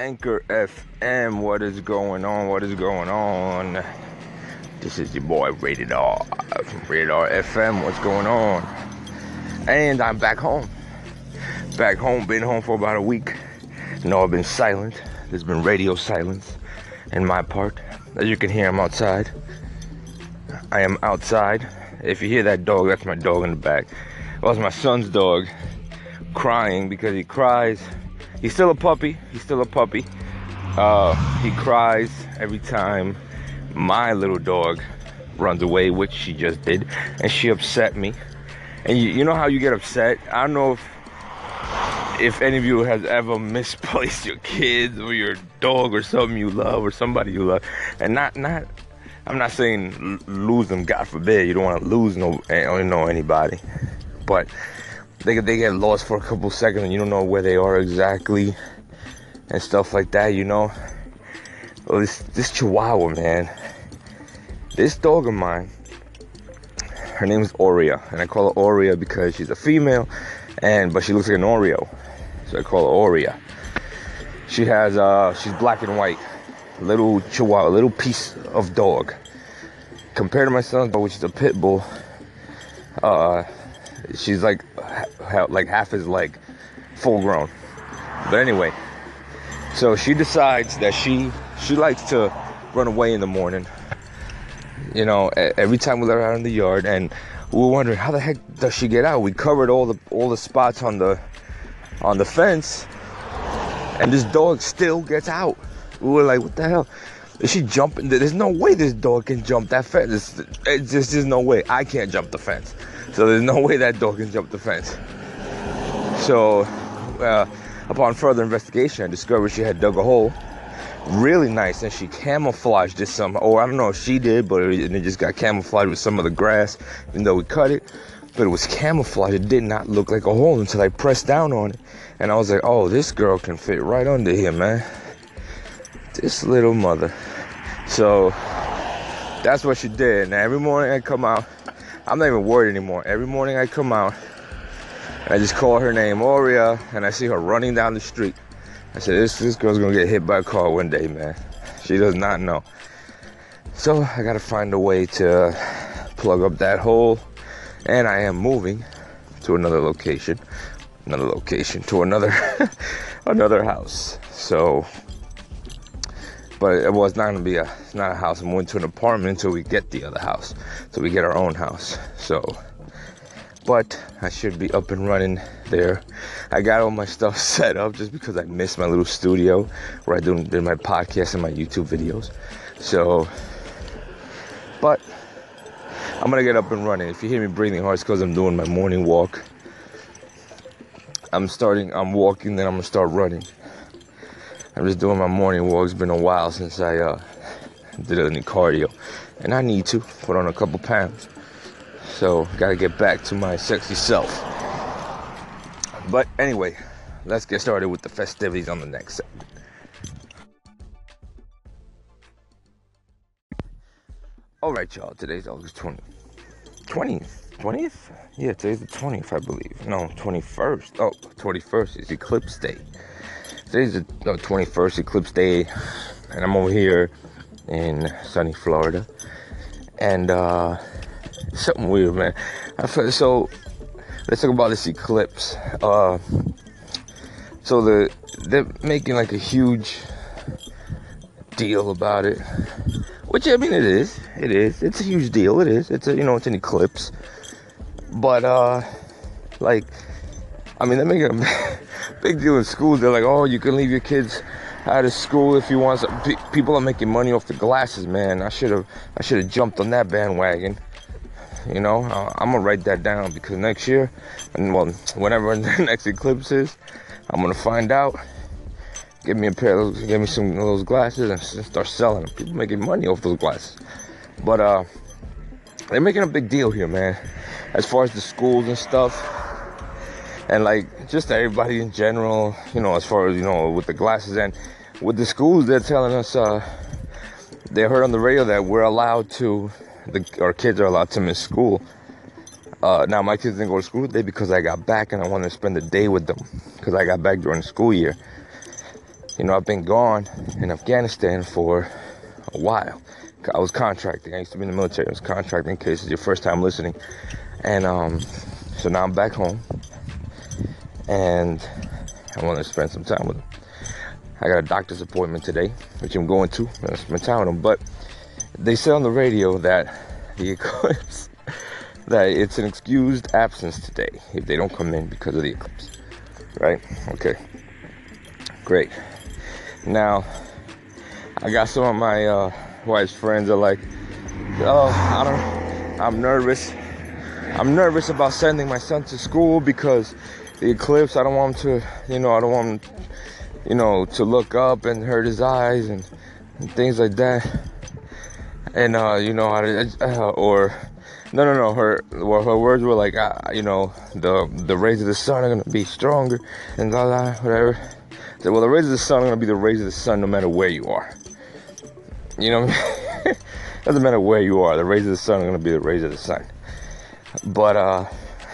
Anchor FM. What is going on? What is going on? This is your boy Rated R from Rated R FM. What's going on? And I'm back home. Back home. Been home for about a week. No, I've been silent. There's been radio silence in my part. As you can hear, I'm outside. I am outside. If you hear that dog, that's my dog in the back. Well, it's my son's dog crying because he cries. He's still a puppy. He's still a puppy. Uh, he cries every time my little dog runs away, which she just did, and she upset me. And you, you know how you get upset? I don't know if if any of you has ever misplaced your kids or your dog or something you love or somebody you love, and not not. I'm not saying lose them. God forbid. You don't want to lose no, eh, know anybody, but they they get lost for a couple seconds and you don't know where they are exactly and stuff like that. You know. Well, this this Chihuahua man, this dog of mine. Her name is Oria, and I call her Oria because she's a female, and but she looks like an Oreo, so I call her Oria. She has uh, she's black and white, little Chihuahua, little piece of dog. Compared to my son's dog, which is a pit bull, uh, she's like like half his leg, full grown. But anyway, so she decides that she she likes to run away in the morning. You know, every time we let her out in the yard, and we were wondering how the heck does she get out? We covered all the all the spots on the on the fence, and this dog still gets out. We were like, what the hell? Is she jumping? There's no way this dog can jump that fence. It's, it's just there's no way. I can't jump the fence. So there's no way that dog can jump the fence. So, uh, upon further investigation, I discovered she had dug a hole. Really nice and she camouflaged it some or I don't know if she did but it, it just got camouflaged with some of the grass even though we cut it. But it was camouflaged. It did not look like a hole until I pressed down on it. And I was like oh this girl can fit right under here man. This little mother. So that's what she did. And every morning I come out I'm not even worried anymore. Every morning I come out, I just call her name, Oria, and I see her running down the street. I said, this, this girl's gonna get hit by a car one day, man. She does not know. So I gotta find a way to plug up that hole. And I am moving to another location. Another location to another another house. So but it was not gonna be a not a house. I'm going to an apartment until we get the other house, so we get our own house. So, but I should be up and running there. I got all my stuff set up just because I missed my little studio where I do did my podcast and my YouTube videos. So, but I'm gonna get up and running. If you hear me breathing hard, it's because I'm doing my morning walk. I'm starting. I'm walking, then I'm gonna start running. I'm just doing my morning walk. It's been a while since I uh, did any cardio, and I need to put on a couple pounds. So gotta get back to my sexy self. But anyway, let's get started with the festivities on the next segment. All right, y'all. Today's August 20th. 20th? 20th? Yeah, today's the 20th, I believe. No, 21st. Oh, 21st is Eclipse Day today's the 21st eclipse day and i'm over here in sunny florida. And uh something weird man. I feel, so let's talk about this eclipse. Uh so the they're making like a huge deal about it which i mean it is. It is. It's a huge deal. It is. It's a you know it's an eclipse. But uh like i mean they're making a big deal in schools. They're like, oh, you can leave your kids out of school if you want. Some. People are making money off the glasses, man. I should have, I should have jumped on that bandwagon. You know, I'm gonna write that down because next year, and well, whenever the next eclipse is, I'm gonna find out. Give me a pair, of those, give me some of those glasses, and start selling them. People making money off those glasses, but uh, they're making a big deal here, man. As far as the schools and stuff, and like just everybody in general, you know, as far as you know, with the glasses and with the schools, they're telling us uh, they heard on the radio that we're allowed to, the, our kids are allowed to miss school. Uh, now my kids didn't go to school today because I got back and I wanted to spend the day with them because I got back during the school year. you know, I've been gone in Afghanistan for a while. I was contracting. I used to be in the military. I was contracting in case it's your first time listening. And um, so now I'm back home. And I want to spend some time with him. I got a doctor's appointment today, which I'm going to. I'm spend time with him. But they said on the radio that the eclipse, that it's an excused absence today if they don't come in because of the eclipse. Right? Okay. Great. Now, I got some of my uh, wife's friends are like, oh, I don't, I'm nervous. I'm nervous about sending my son to school because the eclipse. I don't want him to, you know, I don't want him, you know, to look up and hurt his eyes and, and things like that. And uh, you know, uh, or no, no, no. Her, well, her words were like, uh, you know, the the rays of the sun are gonna be stronger and blah blah whatever. So, well, the rays of the sun are gonna be the rays of the sun no matter where you are. You know, doesn't matter where you are. The rays of the sun are gonna be the rays of the sun. But uh,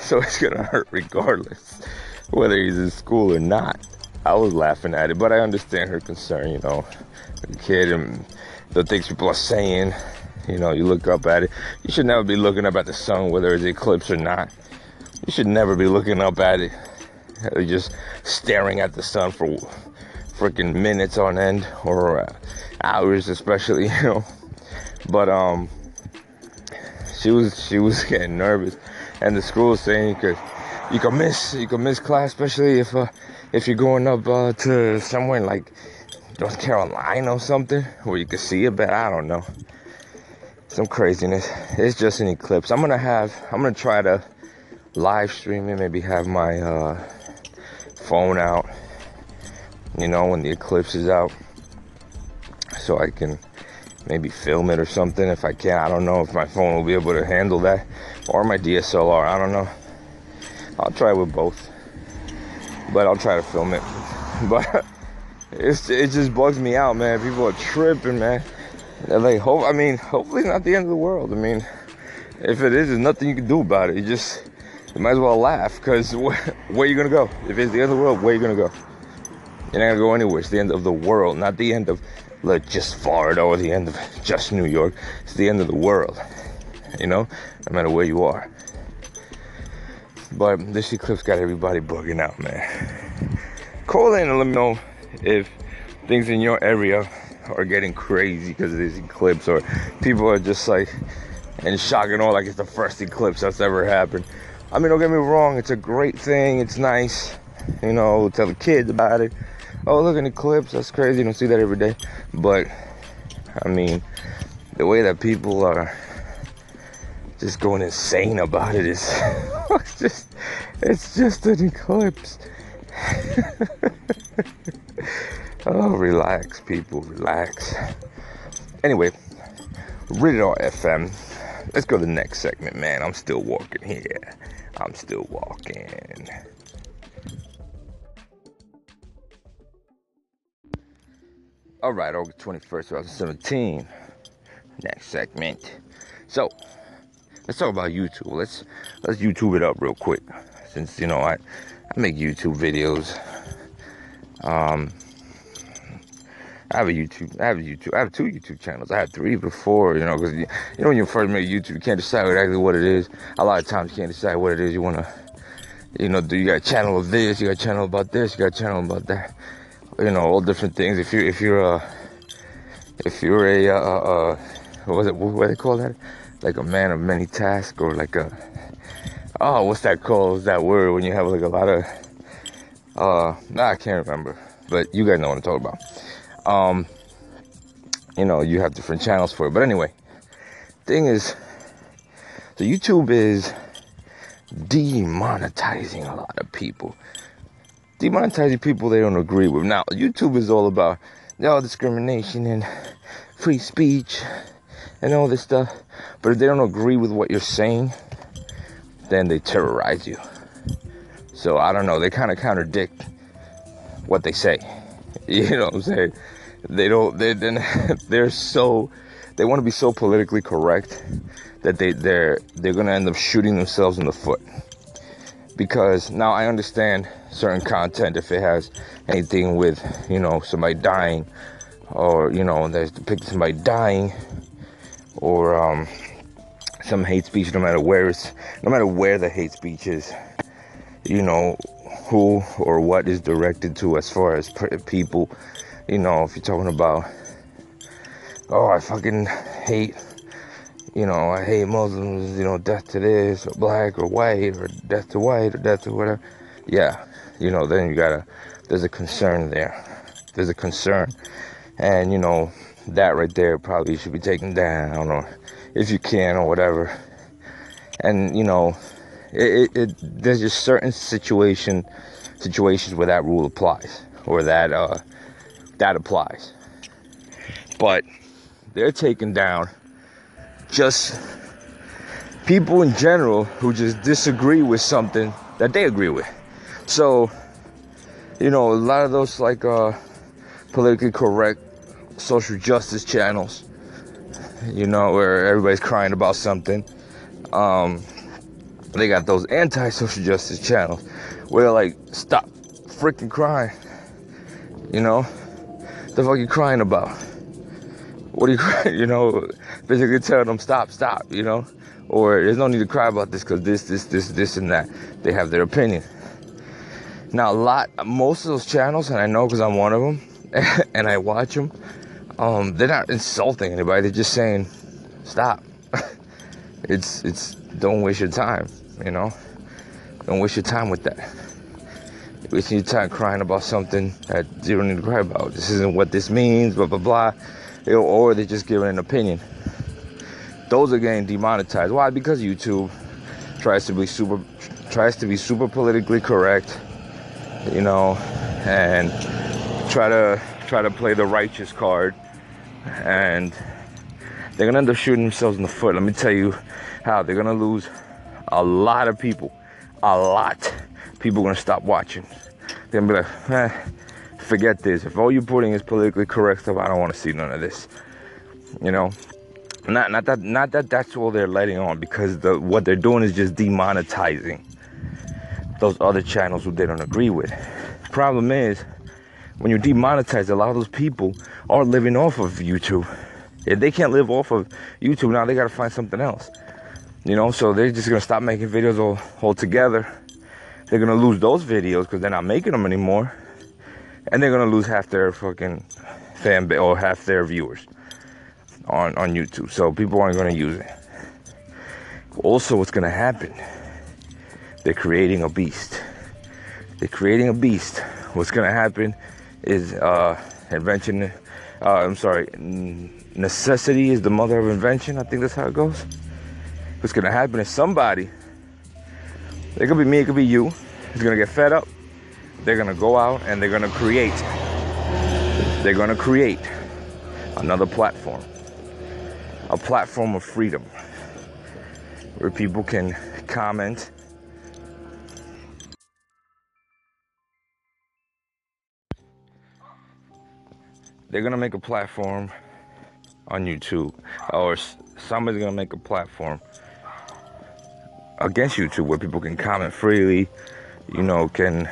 so it's gonna hurt regardless, whether he's in school or not. I was laughing at it, but I understand her concern. You know, the kid and the things people are saying. You know, you look up at it. You should never be looking up at the sun, whether it's eclipse or not. You should never be looking up at it, just staring at the sun for freaking minutes on end or uh, hours, especially. You know, but um, she was she was getting nervous, and the school saying because you can miss you can miss class, especially if uh, if you're going up uh, to somewhere like North Carolina or something where you can see it, but I don't know some craziness. It's just an eclipse. I'm gonna have I'm gonna try to live stream it, maybe have my uh, phone out, you know, when the eclipse is out, so I can maybe film it or something if I can. I don't know if my phone will be able to handle that or my DSLR. I don't know. I'll try with both, but I'll try to film it. But it's it just bugs me out, man. People are tripping, man. They're like, hope. I mean, hopefully not the end of the world. I mean, if it is, there's nothing you can do about it. You just you might as well laugh because where, where are you gonna go? If it's the end of the world, where you gonna go? You're not gonna go anywhere. It's the end of the world, not the end of like just Florida or the end of just New York. It's the end of the world. You know, no matter where you are. But this eclipse got everybody bugging out, man. Call in and let me know if things in your area are getting crazy because of this eclipse, or people are just like in shock and all, like it's the first eclipse that's ever happened. I mean, don't get me wrong, it's a great thing, it's nice, you know, tell the kids about it. Oh, look, an eclipse, that's crazy, you don't see that every day. But, I mean, the way that people are just going insane about it is it's just it's just an eclipse. oh, relax, people, relax. Anyway, Rated FM. Let's go to the next segment, man. I'm still walking here. I'm still walking. All right, August 21st, 2017. Next segment. So, let's talk about YouTube. Let's let's YouTube it up real quick, since you know I I make YouTube videos. Um, I have a YouTube. I have a YouTube. I have two YouTube channels. I had three before, you know, because you, you know when you first make YouTube, you can't decide exactly what it is. A lot of times you can't decide what it is you want to, you know, do. You got a channel of this, you got a channel about this, you got a channel about that. You know, all different things. If you if you're a if you're a uh, uh, what was it? What, do they call that? Like a man of many tasks, or like a oh, what's that called? That word when you have like a lot of uh, nah, I can't remember, but you guys know what I'm talking about. Um, you know, you have different channels for it, but anyway, thing is, so YouTube is demonetizing a lot of people, demonetizing people they don't agree with. Now, YouTube is all about all discrimination and free speech and all this stuff, but if they don't agree with what you're saying then they terrorize you. So I don't know, they kind of contradict what they say. You know what I'm saying? They don't they then they're so they want to be so politically correct that they they're they're to end up shooting themselves in the foot. Because now I understand certain content if it has anything with you know somebody dying or you know there's depicting somebody dying or um, some hate speech no matter where it's no matter where the hate speech is you know who or what is directed to as far as people you know if you're talking about oh I fucking hate you know, I hate Muslims, you know, death to this, or black, or white, or death to white, or death to whatever. Yeah, you know, then you gotta, there's a concern there. There's a concern. And, you know, that right there probably should be taken down, or if you can, or whatever. And, you know, it, it, it there's just certain situation, situations where that rule applies, or that, uh, that applies. But they're taken down just people in general who just disagree with something that they agree with. So, you know, a lot of those like uh, politically correct social justice channels, you know, where everybody's crying about something. Um, they got those anti-social justice channels where they're like, stop freaking crying. You know, the fuck you crying about? What are you? You know, basically telling them stop, stop. You know, or there's no need to cry about this because this, this, this, this, and that. They have their opinion. Now, a lot, most of those channels, and I know because I'm one of them, and I watch them. Um, they're not insulting anybody. They're just saying, stop. it's, it's, don't waste your time. You know, don't waste your time with that. Wasting your time crying about something that you don't need to cry about. This isn't what this means. Blah blah blah or they're just giving an opinion. Those are getting demonetized. Why? Because YouTube tries to be super tries to be super politically correct, you know, and try to try to play the righteous card, and they're gonna end up shooting themselves in the foot. Let me tell you how they're gonna lose a lot of people, a lot. People gonna stop watching. They're gonna be like, eh, forget this. If all you're putting is politically correct stuff, I don't want to see none of this. You know, not not that not that that's all they're letting on because the what they're doing is just demonetizing those other channels who they don't agree with. Problem is, when you demonetize, a lot of those people are living off of YouTube. If they can't live off of YouTube now, they gotta find something else. You know, so they're just gonna stop making videos all altogether. They're gonna lose those videos because they're not making them anymore and they're gonna lose half their fucking fan base or half their viewers on on YouTube. So people aren't gonna use it. Also, what's gonna happen? They're creating a beast. They're creating a beast. What's gonna happen is uh, invention. Uh, I'm sorry, necessity is the mother of invention. I think that's how it goes. What's gonna happen is somebody. It could be me. It could be you. Is gonna get fed up they're gonna go out and they're gonna create. They're gonna create another platform. A platform of freedom where people can comment. They're gonna make a platform on YouTube or somebody's gonna make a platform against YouTube where people can comment freely you know can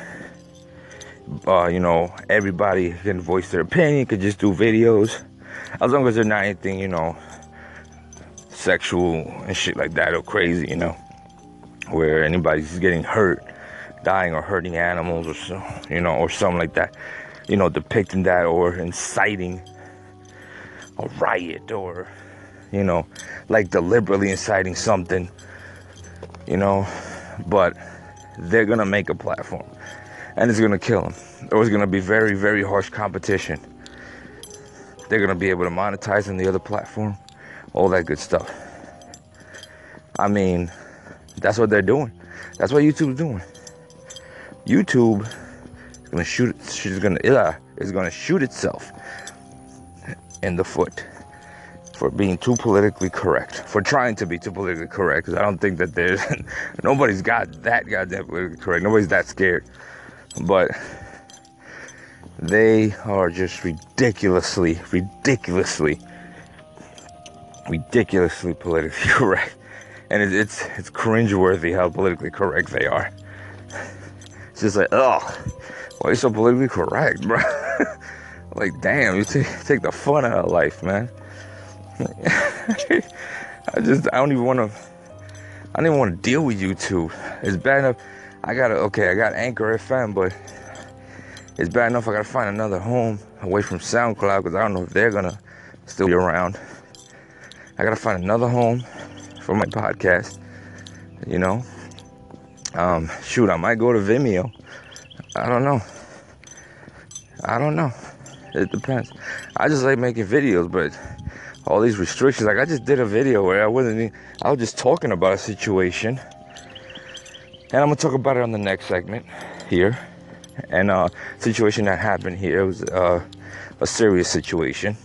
uh, you know, everybody can voice their opinion, could just do videos, as long as they're not anything, you know, sexual and shit like that or crazy, you know, where anybody's getting hurt, dying or hurting animals or so, you know, or something like that, you know, depicting that or inciting a riot or, you know, like deliberately inciting something, you know, but they're gonna make a platform and it's gonna kill them. Or it's gonna be very, very harsh competition. They're gonna be able to monetize on the other platform, all that good stuff. I mean, that's what they're doing. That's what YouTube's doing. YouTube is gonna shoot. She's gonna uh, is gonna shoot itself in the foot for being too politically correct, for trying to be too politically correct. Because I don't think that there's nobody's got that goddamn politically correct. Nobody's that scared but they are just ridiculously, ridiculously, ridiculously politically correct, and it's it's cringeworthy how politically correct they are. It's just like, oh, why are you so politically correct, bro? like, damn, you take, take the fun out of life, man. I just, I don't even want to, I don't even want to deal with YouTube. It's bad enough. I got to, okay, I got Anchor FM, but it's bad enough I got to find another home away from SoundCloud because I don't know if they're to still be around. I got to find another home for my podcast, you know. Um, shoot, I might go to Vimeo. I don't know. I don't know. It depends. I just like making videos, but all these restrictions. Like I just did a video where I wasn't. I was just talking about a situation, and I'm gonna talk about it on the next segment here. And uh, situation that happened here it was uh, a serious situation.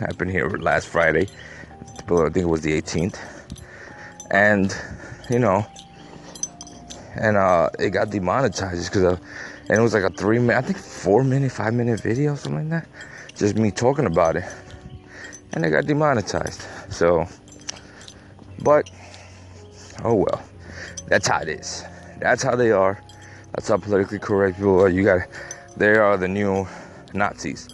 Happened here last Friday. but I think it was the 18th, and you know, and uh, it got demonetized because of, and it was like a three minute, I think four minute, five minute video, something like that, just me talking about it, and it got demonetized. So, but oh well, that's how it is. That's how they are. That's how politically correct people are. You got, they are the new Nazis.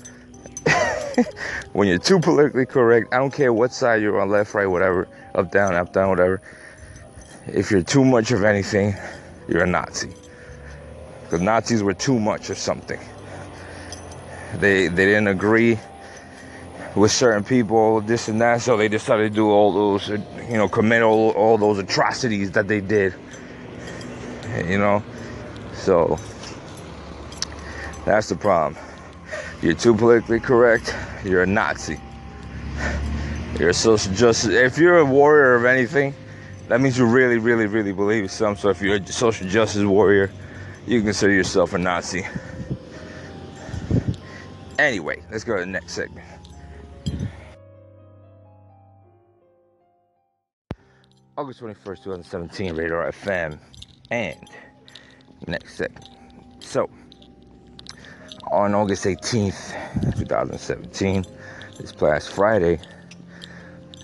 when you're too politically correct, I don't care what side you're on, left, right, whatever, up, down, up, down, whatever. If you're too much of anything, you're a Nazi. Because Nazis were too much of something. They they didn't agree with certain people, this and that, so they decided to do all those, you know, commit all, all those atrocities that they did. You know, so that's the problem. You're too politically correct, you're a Nazi. You're social justice. If you're a warrior of anything, that means you really, really, really believe in some. So if you're a social justice warrior, you consider yourself a Nazi. Anyway, let's go to the next segment. August 21st, 2017, Rated R FM. And next segment. So, on August 18th, 2017, this past Friday,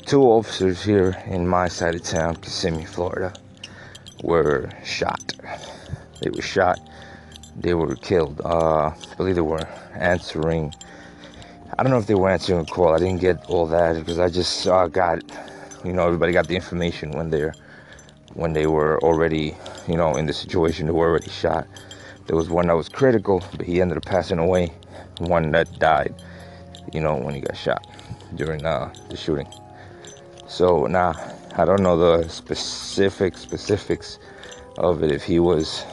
two officers here in my side of town, Kissimmee, Florida, were shot. They were shot. They were killed. Uh, I believe they were answering. I don't know if they were answering a call. I didn't get all that because I just uh, got, you know, everybody got the information when they're when they were already, you know, in the situation. They were already shot. There was one that was critical, but he ended up passing away. One that died, you know, when he got shot during uh, the shooting. So now I don't know the specific specifics of it. If he was,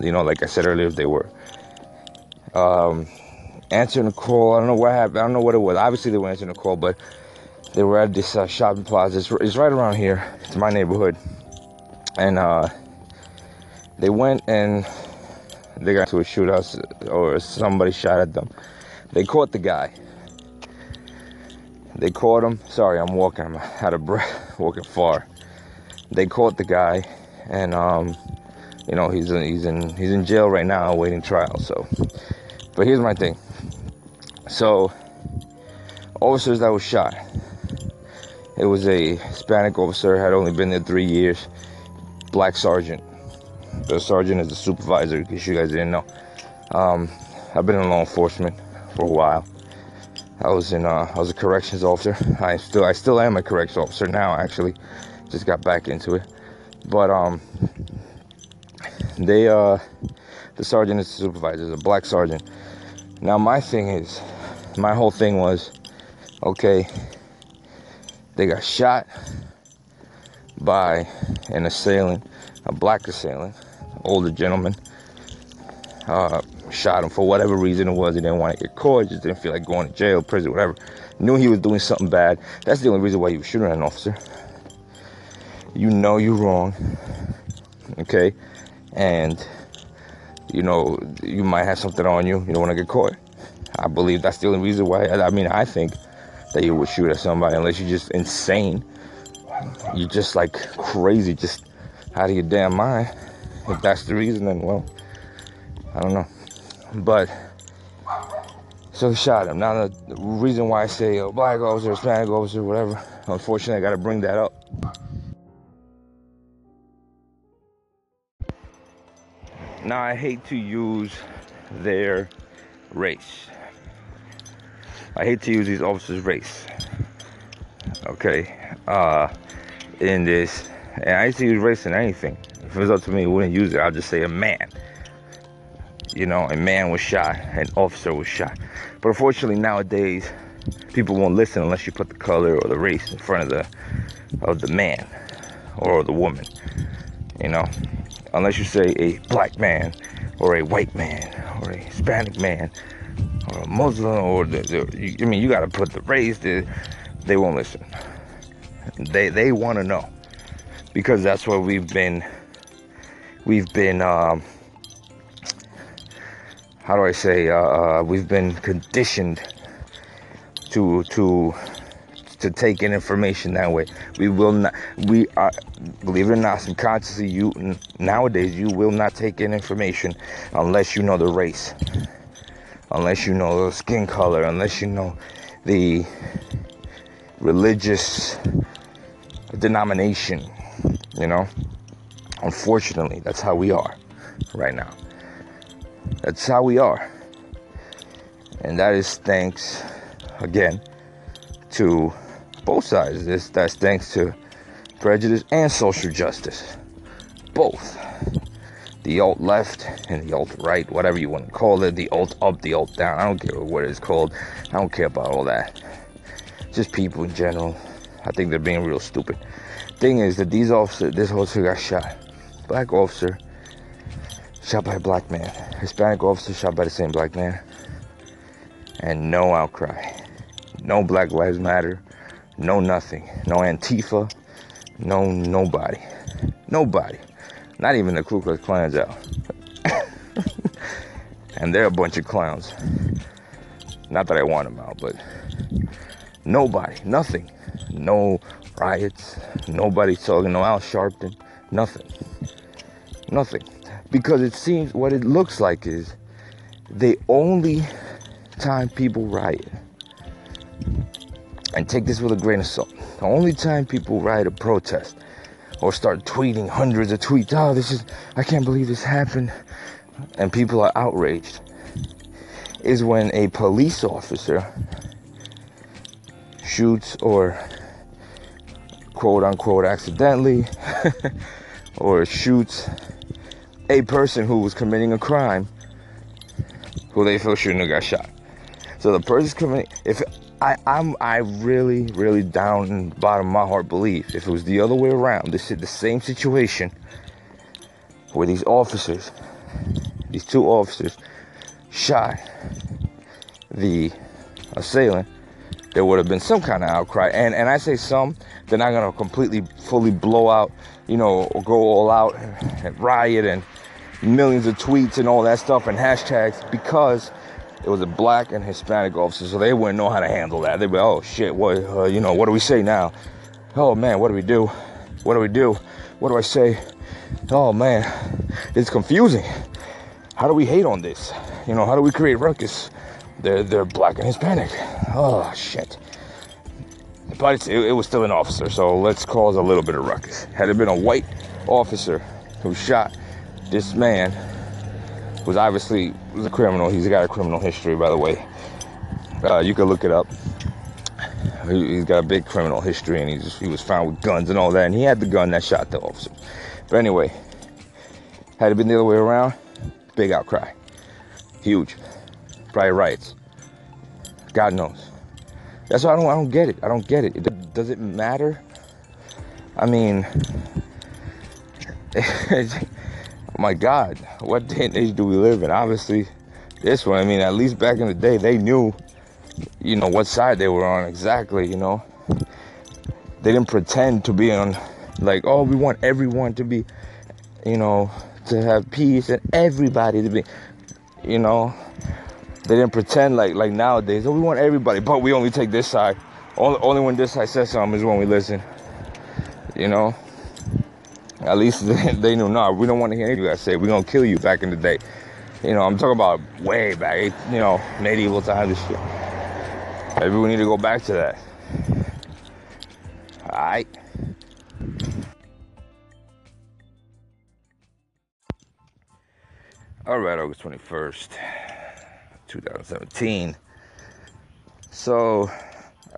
you know, like I said earlier, if they were um, answering a call. I don't know what happened. I don't know what it was. Obviously they were answering a call, but they were at this uh, shopping plaza. It's, it's, right around here. It's my neighborhood, and uh, they went and they got into a shootout, or somebody shot at them. They caught the guy they caught him. Sorry, I'm walking. I'm out of breath, walking far. They caught the guy, and um, you know he's in, he's in he's in jail right now, awaiting trial. So, but here's my thing. So, officers that was shot. It was a Hispanic officer, had only been there three years. Black sergeant. The sergeant is the supervisor, in case you guys didn't know. Um, I've been in law enforcement for a while. I was in uh, I was a corrections officer. I still I still am a corrections officer now actually. Just got back into it. But um they uh the sergeant is the supervisor, is a black sergeant. Now my thing is my whole thing was okay, they got shot by an assailant, a black assailant, older gentleman. Uh, shot him for whatever reason it was. He didn't want to get caught, just didn't feel like going to jail, prison, whatever. Knew he was doing something bad. That's the only reason why he was shooting at an officer. You know you're wrong, okay? And you know you might have something on you. You don't want to get caught. I believe that's the only reason why. I mean, I think that you would shoot at somebody unless you're just insane. You're just like crazy, just out of your damn mind. If that's the reason, then well, I don't know. But so he shot him. Now the, reason why I say a black officer, Hispanic officer, whatever. Unfortunately, I got to bring that up. Now, I hate to use their race. I hate to use these officers' race. Okay, uh, in this, and I used to use race in anything. If it was up to me, I wouldn't use it. I'd just say a man. You know, a man was shot, an officer was shot. But unfortunately, nowadays, people won't listen unless you put the color or the race in front of the of the man or the woman. You know, unless you say a black man or a white man or a Hispanic man or a Muslim or the, the I mean, you got to put the race. The, they won't listen. They they want to know because that's what we've been. We've been. Um, how do I say? Uh, uh, we've been conditioned to to to take in information that way. We will not. We are, believe it or not, subconsciously, you nowadays you will not take in information unless you know the race, unless you know the skin color, unless you know the religious denomination. You know, unfortunately, that's how we are right now. That's how we are, and that is thanks again to both sides. This that's thanks to prejudice and social justice. Both. The alt left and the alt right, whatever you want to call it, the alt up, the alt down. I don't care what it's called. I don't care about all that. Just people in general. I think they're being real stupid. Thing is that these officers, this officer got shot. Black officer shot by a black man. Hispanic officer shot by the same black man. And no outcry. No Black Lives Matter no nothing. No Antifa. No nobody. Nobody. Not even the Ku Klux Klan's out. and they're a bunch of clowns. Not that I want them out, but nobody. Nothing. No riots. Nobody talking. No Al Sharpton. Nothing. Nothing. Because it seems what it looks like is the only time people riot and take this with a grain of salt. The only time people riot a protest or start tweeting hundreds of tweets, oh, this is, I can't believe this happened, and people are outraged, is when a police officer shoots or quote unquote accidentally or shoots a person who was committing a crime who they feel shouldn't have got shot. So the person's committing, if I, I'm I really, really down in the bottom of my heart believe if it was the other way around, this is the same situation where these officers, these two officers, shot the assailant, there would have been some kind of outcry. And and I say some, they're not gonna completely fully blow out, you know, go all out and riot and millions of tweets and all that stuff and hashtags because it was a black and Hispanic officer, so they wouldn't know how to handle that. They'd be, oh shit, what, uh, you know, what do we say now? Oh man, what do we do? What do we do? What do I say? Oh man, it's confusing. How do we hate on this? You know, how do we create ruckus? They're they're black and Hispanic. Oh shit. But it, it was still an officer, so let's cause a little bit of ruckus. Had it been a white officer who shot this man was obviously was a criminal. He's got a criminal history, by the way. Uh, you can look it up. He, has got a big criminal history, and he's, he was found with guns and all that. And he had the gun that shot the officer. But anyway, had it been the other way around, big outcry, huge, probably rights. God knows. That's why I don't. I don't get it. I don't get it. it does it matter? I mean. my God, what day and age do we live in? Obviously, this one. I mean, at least back in the day, they knew, you know, what side they were on exactly. You know, they didn't pretend to be on, like, oh, we want everyone to be, you know, to have peace and everybody to be, you know. They didn't pretend like like nowadays. Oh, we want everybody, but we only take this side. Only, only when this side says something is when we listen. You know. At least they, they knew, no, we don't want to hear anything you guys say. We're going to kill you back in the day. You know, I'm talking about way back, you know, medieval times and shit. Maybe we need to go back to that. All right. All right, August 21st, 2017. So, all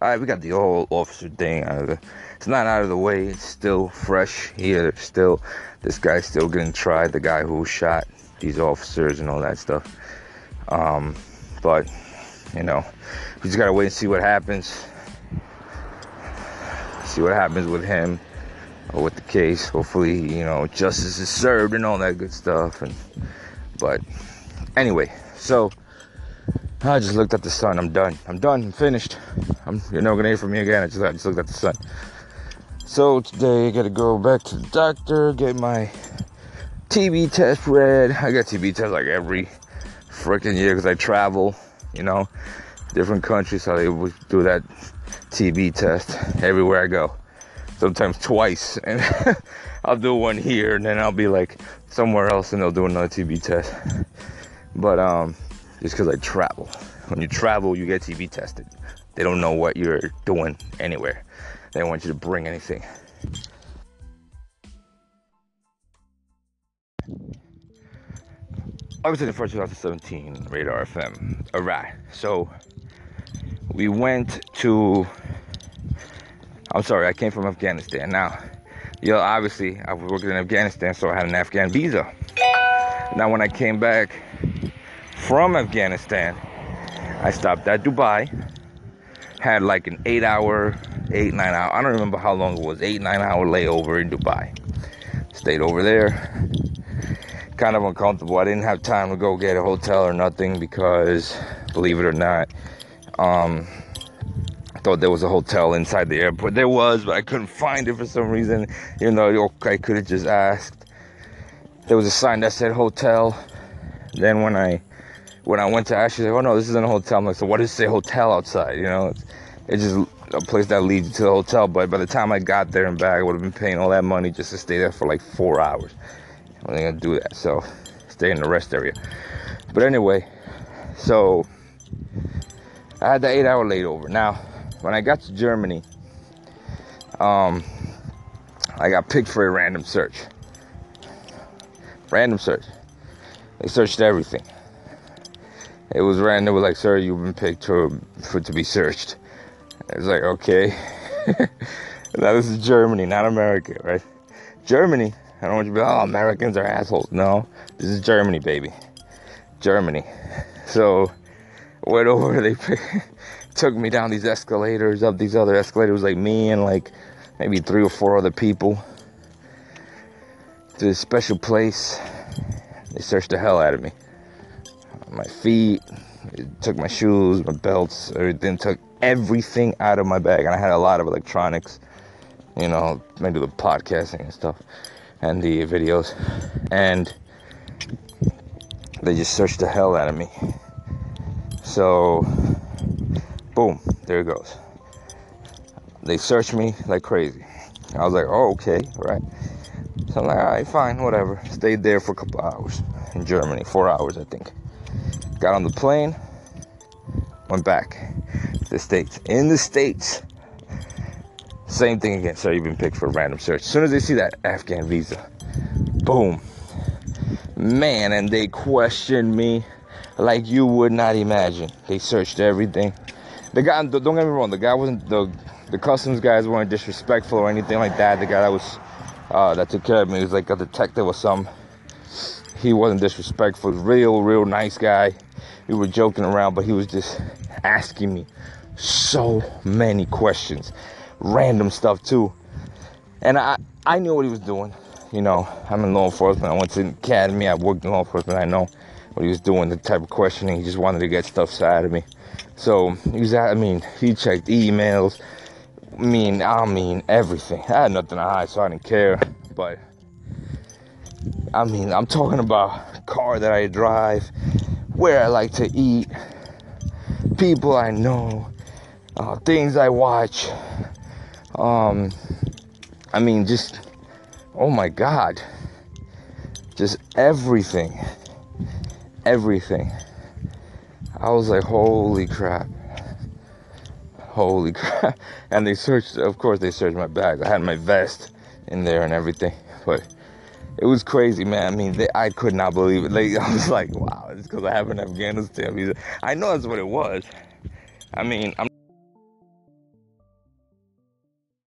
right, we got the old officer thing out of the. It's not out of the way. It's still fresh here. Still, this guy's still getting tried. The guy who shot these officers and all that stuff. Um, but you know, we just gotta wait and see what happens. See what happens with him or with the case. Hopefully, you know, justice is served and all that good stuff. And but anyway, so I just looked at the sun. I'm done. I'm done. I'm finished. I'm, you're not gonna hear from me again. I just, I just looked at the sun. So today I gotta go back to the doctor, get my TB test read. I get TB tests like every freaking year because I travel, you know, different countries. So they would do that TB test everywhere I go. Sometimes twice, and I'll do one here, and then I'll be like somewhere else, and they'll do another TB test. But um, just because I travel. When you travel, you get TB tested. They don't know what you're doing anywhere. They don't want you to bring anything. August 21st, 2017, Rated R FM. Alright, so we went to. I'm sorry, I came from Afghanistan. Now, you know, obviously, I was working in Afghanistan, so I had an Afghan visa. Now, when I came back from Afghanistan, I stopped at Dubai. Had like an eight hour, eight, nine hour, I don't remember how long it was, eight, nine hour layover in Dubai. Stayed over there. Kind of uncomfortable. I didn't have time to go get a hotel or nothing because, believe it or not, um, I thought there was a hotel inside the airport. There was, but I couldn't find it for some reason. Even though I could have just asked. There was a sign that said hotel. Then when I when I went to she's like, "Oh no, this isn't a hotel." I'm like, "So what does it say hotel outside?" You know, it's, it's just a place that leads you to the hotel. But by the time I got there and back, I would have been paying all that money just to stay there for like four hours. I'm not gonna do that, so stay in the rest area. But anyway, so I had the eight-hour layover. Now, when I got to Germany, um, I got picked for a random search. Random search. They searched everything it was random. They were like, "Sir, you've been picked to for to be searched." It's like, okay. now this is Germany, not America, right? Germany. I don't want you to be, oh, Americans are assholes. No, this is Germany, baby. Germany. So, went over. They took me down these escalators, up these other escalators, like me and like maybe three or four other people to this special place. They searched the hell out of me my feet, it took my shoes, my belts, everything, took everything out of my bag. And I had a lot of electronics, you know, maybe the podcasting and stuff and the videos. And they just searched the hell out of me. So, boom, there it goes. They searched me like crazy. I was like, oh, okay, right. So I'm like, all right, fine, whatever. Stayed there for a couple hours in Germany, four hours, I think. Got on the plane, went back to the States. In the States, same thing again. So you've been picked for a random search. As soon as they see that Afghan visa, boom. Man, and they questioned me like you would not imagine. They searched everything. The guy, don't get me wrong, the guy wasn't, the, the customs guys weren't disrespectful or anything like that. The guy that was, uh, that took care of me was like a detective or some. He wasn't disrespectful. Real, real nice guy we were joking around, but he was just asking me so many questions, random stuff too. And I, I knew what he was doing. You know, I'm in law enforcement. I went to the academy. I worked in law enforcement. I know what he was doing, the type of questioning. He just wanted to get stuff out of me. So he was, I mean, he checked emails. I mean, I mean everything. I had nothing to hide, so I didn't care. But I mean, I'm talking about car that I drive, where I like to eat, people I know, uh, things I watch. Um, I mean, just oh my God, just everything, everything. I was like, holy crap, holy crap! And they searched, of course, they searched my bag. I had my vest in there and everything, but it was crazy, man. I mean, they, I could not believe it. Like, I was like, wow, it's because I have in Afghanistan. visa. I know that's what it was. I mean, I'm